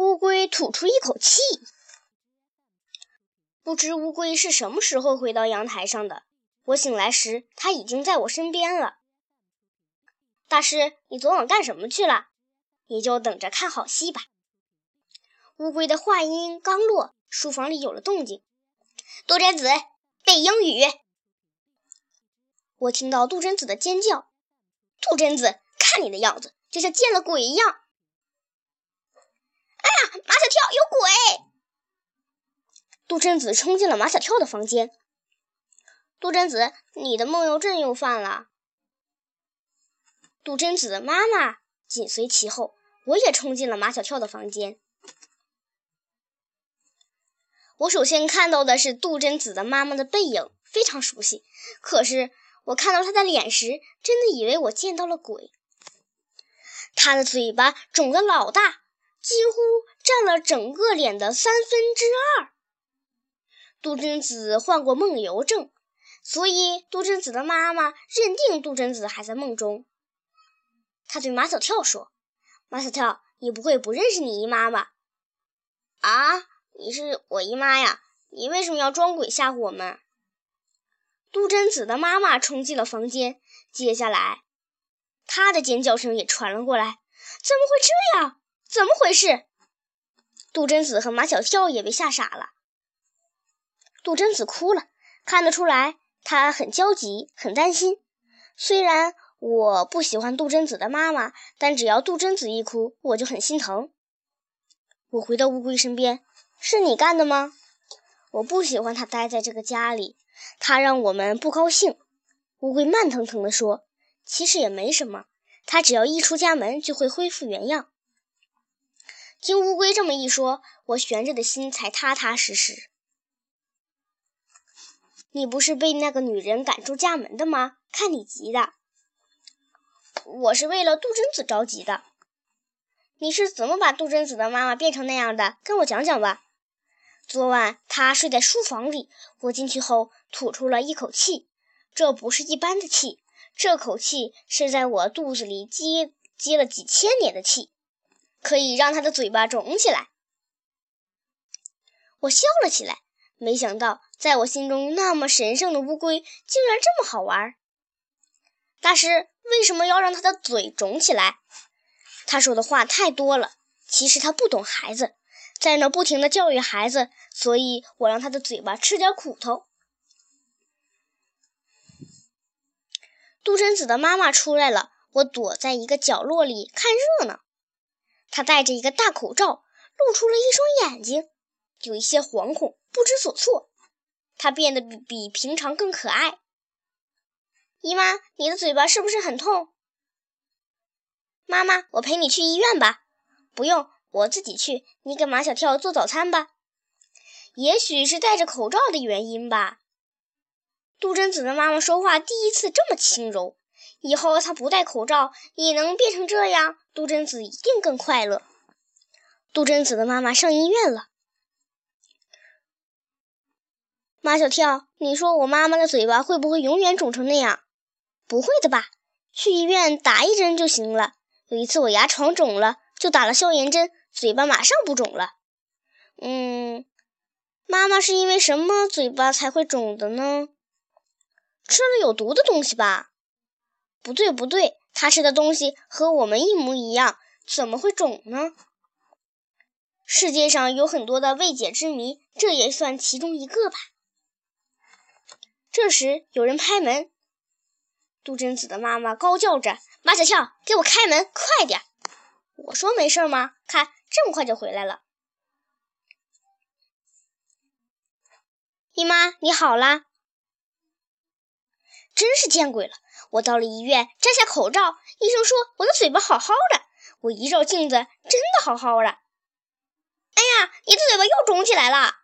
乌龟吐出一口气。不知乌龟是什么时候回到阳台上的。我醒来时，它已经在我身边了。大师，你昨晚干什么去了？你就等着看好戏吧。乌龟的话音刚落，书房里有了动静。杜真子背英语。我听到杜真子的尖叫。杜真子，看你的样子，就像见了鬼一样。马小跳，有鬼！杜真子冲进了马小跳的房间。杜真子，你的梦游症又犯了。杜真子的妈妈紧随其后，我也冲进了马小跳的房间。我首先看到的是杜真子的妈妈的背影，非常熟悉。可是我看到她的脸时，真的以为我见到了鬼。她的嘴巴肿得老大，几乎占了整个脸的三分之二。杜真子患过梦游症，所以杜真子的妈妈认定杜真子还在梦中。她对马小跳说：“马小跳，你不会不认识你姨妈吧？”啊！你是我姨妈呀？你为什么要装鬼吓唬我们？杜真子的妈妈冲进了房间，接下来，她的尖叫声也传了过来。怎么会这样？怎么回事？杜真子和马小跳也被吓傻了。杜真子哭了，看得出来她很焦急，很担心。虽然我不喜欢杜真子的妈妈，但只要杜真子一哭，我就很心疼。我回到乌龟身边。是你干的吗？我不喜欢他待在这个家里，他让我们不高兴。乌龟慢腾腾地说：“其实也没什么，他只要一出家门就会恢复原样。”听乌龟这么一说，我悬着的心才踏踏实实。你不是被那个女人赶出家门的吗？看你急的。我是为了杜真子着急的。你是怎么把杜真子的妈妈变成那样的？跟我讲讲吧。昨晚她睡在书房里，我进去后吐出了一口气。这不是一般的气，这口气是在我肚子里积积了几千年的气，可以让他的嘴巴肿起来。我笑了起来，没想到在我心中那么神圣的乌龟竟然这么好玩。大师为什么要让他的嘴肿起来？他说的话太多了，其实他不懂孩子。在那不停的教育孩子，所以我让他的嘴巴吃点苦头。杜真子的妈妈出来了，我躲在一个角落里看热闹。他戴着一个大口罩，露出了一双眼睛，有一些惶恐，不知所措。他变得比比平常更可爱。姨妈，你的嘴巴是不是很痛？妈妈，我陪你去医院吧。不用。我自己去，你给马小跳做早餐吧。也许是戴着口罩的原因吧。杜真子的妈妈说话第一次这么轻柔，以后他不戴口罩也能变成这样，杜真子一定更快乐。杜真子的妈妈上医院了。马小跳，你说我妈妈的嘴巴会不会永远肿成那样？不会的吧？去医院打一针就行了。有一次我牙床肿了，就打了消炎针。嘴巴马上不肿了。嗯，妈妈是因为什么嘴巴才会肿的呢？吃了有毒的东西吧？不对，不对，他吃的东西和我们一模一样，怎么会肿呢？世界上有很多的未解之谜，这也算其中一个吧。这时有人拍门，杜真子的妈妈高叫着：“马小跳，给我开门，快点！”我说：“没事吗？看。”这么快就回来了，姨妈你好啦！真是见鬼了！我到了医院，摘下口罩，医生说我的嘴巴好好的。我一照镜子，真的好好的。哎呀，你的嘴巴又肿起来了！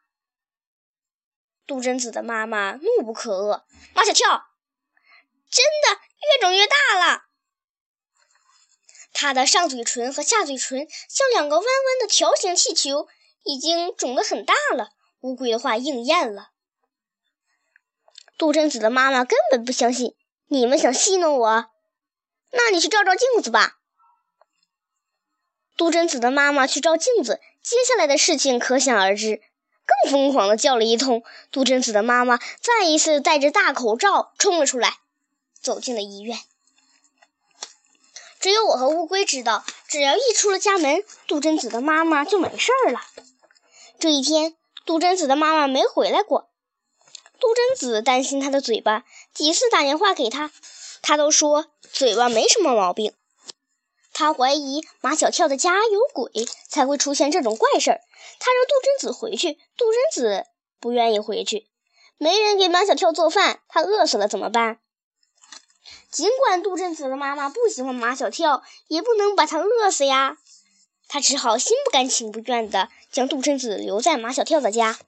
杜真子的妈妈怒不可遏。马小跳，真的越肿越大了。他的上嘴唇和下嘴唇像两个弯弯的条形气球，已经肿得很大了。乌龟的话应验了。杜真子的妈妈根本不相信，你们想戏弄我？那你去照照镜子吧。杜真子的妈妈去照镜子，接下来的事情可想而知，更疯狂的叫了一通。杜真子的妈妈再一次戴着大口罩冲了出来，走进了医院。只有我和乌龟知道，只要一出了家门，杜真子的妈妈就没事儿了。这一天，杜真子的妈妈没回来过。杜真子担心他的嘴巴，几次打电话给他，他都说嘴巴没什么毛病。他怀疑马小跳的家有鬼，才会出现这种怪事儿。他让杜真子回去，杜真子不愿意回去。没人给马小跳做饭，他饿死了怎么办？尽管杜真子的妈妈不喜欢马小跳，也不能把他饿死呀。他只好心不甘情不愿地将杜真子留在马小跳的家。